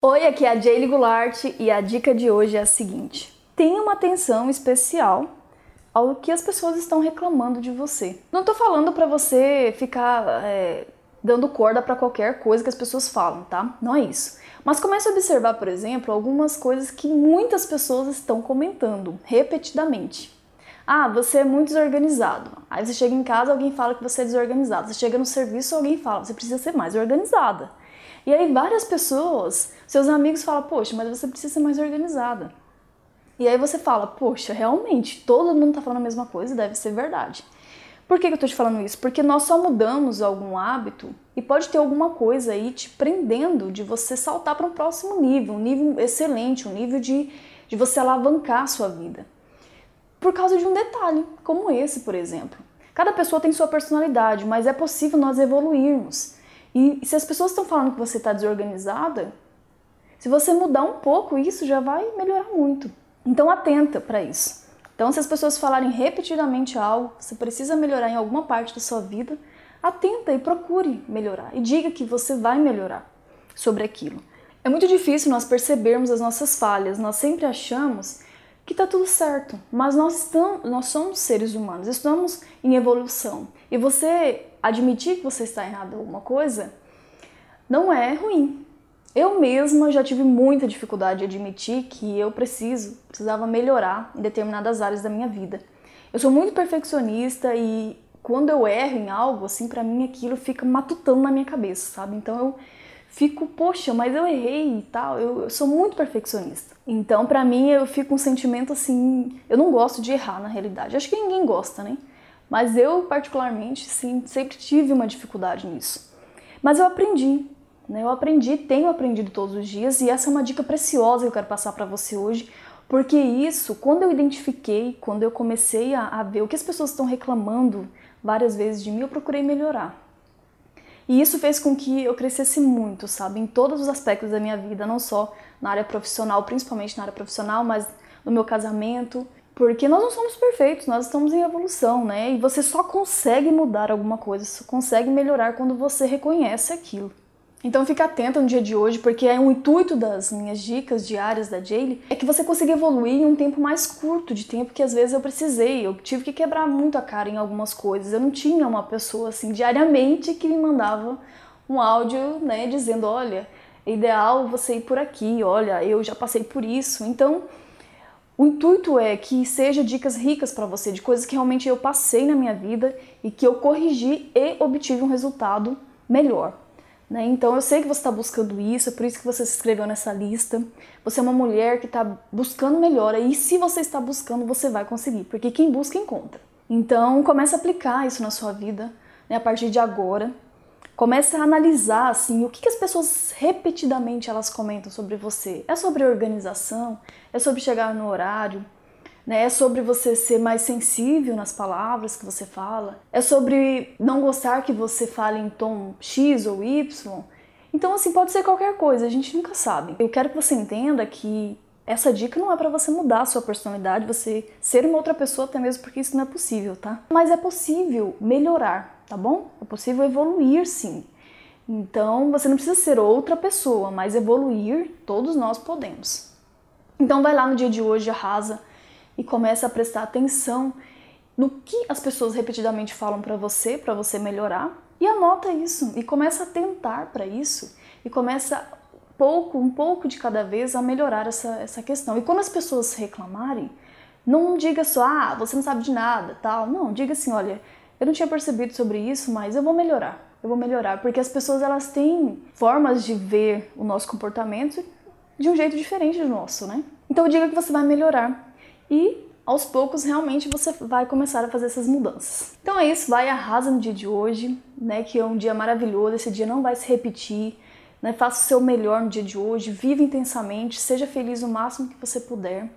Oi, aqui é a Jaylee Goulart e a dica de hoje é a seguinte: tenha uma atenção especial ao que as pessoas estão reclamando de você. Não tô falando para você ficar é, dando corda para qualquer coisa que as pessoas falam, tá? Não é isso. Mas comece a observar, por exemplo, algumas coisas que muitas pessoas estão comentando repetidamente. Ah, você é muito desorganizado. Aí você chega em casa, alguém fala que você é desorganizado. Você chega no serviço, alguém fala, você precisa ser mais organizada. E aí várias pessoas, seus amigos falam, poxa, mas você precisa ser mais organizada. E aí você fala, poxa, realmente, todo mundo está falando a mesma coisa, deve ser verdade. Por que, que eu estou te falando isso? Porque nós só mudamos algum hábito e pode ter alguma coisa aí te prendendo de você saltar para um próximo nível, um nível excelente, um nível de, de você alavancar a sua vida. Por causa de um detalhe, como esse, por exemplo. Cada pessoa tem sua personalidade, mas é possível nós evoluirmos. E se as pessoas estão falando que você está desorganizada, se você mudar um pouco isso já vai melhorar muito. Então atenta para isso. Então se as pessoas falarem repetidamente algo, você precisa melhorar em alguma parte da sua vida, atenta e procure melhorar e diga que você vai melhorar sobre aquilo. É muito difícil nós percebermos as nossas falhas. Nós sempre achamos que está tudo certo, mas nós, estamos, nós somos seres humanos, estamos em evolução. E você admitir que você está errado em alguma coisa não é ruim. Eu mesma já tive muita dificuldade de admitir que eu preciso, precisava melhorar em determinadas áreas da minha vida. Eu sou muito perfeccionista e quando eu erro em algo, assim, para mim aquilo fica matutando na minha cabeça, sabe? Então eu fico, poxa, mas eu errei e tal. Eu, eu sou muito perfeccionista. Então, para mim, eu fico um sentimento assim. Eu não gosto de errar na realidade. Acho que ninguém gosta, né? Mas eu, particularmente, sim, sempre tive uma dificuldade nisso. Mas eu aprendi, né? Eu aprendi, tenho aprendido todos os dias e essa é uma dica preciosa que eu quero passar para você hoje, porque isso, quando eu identifiquei, quando eu comecei a, a ver o que as pessoas estão reclamando várias vezes de mim, eu procurei melhorar. E isso fez com que eu crescesse muito, sabe, em todos os aspectos da minha vida, não só na área profissional, principalmente na área profissional, mas no meu casamento, porque nós não somos perfeitos, nós estamos em evolução, né? E você só consegue mudar alguma coisa, só consegue melhorar quando você reconhece aquilo. Então fique atento no dia de hoje, porque é um intuito das minhas dicas diárias da Jaylee é que você consiga evoluir em um tempo mais curto de tempo que às vezes eu precisei. Eu tive que quebrar muito a cara em algumas coisas. Eu não tinha uma pessoa assim diariamente que me mandava um áudio, né, dizendo, olha, é ideal você ir por aqui, olha, eu já passei por isso. Então, o intuito é que seja dicas ricas para você de coisas que realmente eu passei na minha vida e que eu corrigi e obtive um resultado melhor. Né? Então eu sei que você está buscando isso, é por isso que você se inscreveu nessa lista. Você é uma mulher que está buscando melhora e se você está buscando, você vai conseguir, porque quem busca encontra. Então comece a aplicar isso na sua vida né, a partir de agora. Comece a analisar assim o que, que as pessoas repetidamente elas comentam sobre você. É sobre organização, é sobre chegar no horário, né? É sobre você ser mais sensível nas palavras que você fala, é sobre não gostar que você fale em tom X ou Y. Então, assim, pode ser qualquer coisa, a gente nunca sabe. Eu quero que você entenda que essa dica não é para você mudar a sua personalidade, você ser uma outra pessoa, até mesmo porque isso não é possível, tá? Mas é possível melhorar, tá bom? É possível evoluir sim. Então, você não precisa ser outra pessoa, mas evoluir todos nós podemos. Então, vai lá no dia de hoje, arrasa, e começa a prestar atenção no que as pessoas repetidamente falam para você, para você melhorar, e anota isso e começa a tentar para isso e começa pouco, um pouco de cada vez a melhorar essa, essa questão. E quando as pessoas reclamarem, não diga só, ah, você não sabe de nada, tal. Não, diga assim, olha, eu não tinha percebido sobre isso, mas eu vou melhorar. Eu vou melhorar, porque as pessoas elas têm formas de ver o nosso comportamento de um jeito diferente do nosso, né? Então diga que você vai melhorar e aos poucos realmente você vai começar a fazer essas mudanças. Então é isso, vai arrasa no dia de hoje, né? Que é um dia maravilhoso, esse dia não vai se repetir. Né, faça o seu melhor no dia de hoje, viva intensamente, seja feliz o máximo que você puder.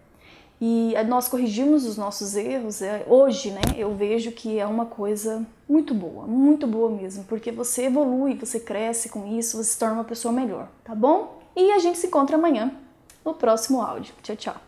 E eh, nós corrigimos os nossos erros. É, hoje, né, eu vejo que é uma coisa muito boa, muito boa mesmo, porque você evolui, você cresce com isso, você se torna uma pessoa melhor, tá bom? E a gente se encontra amanhã no próximo áudio. Tchau, tchau.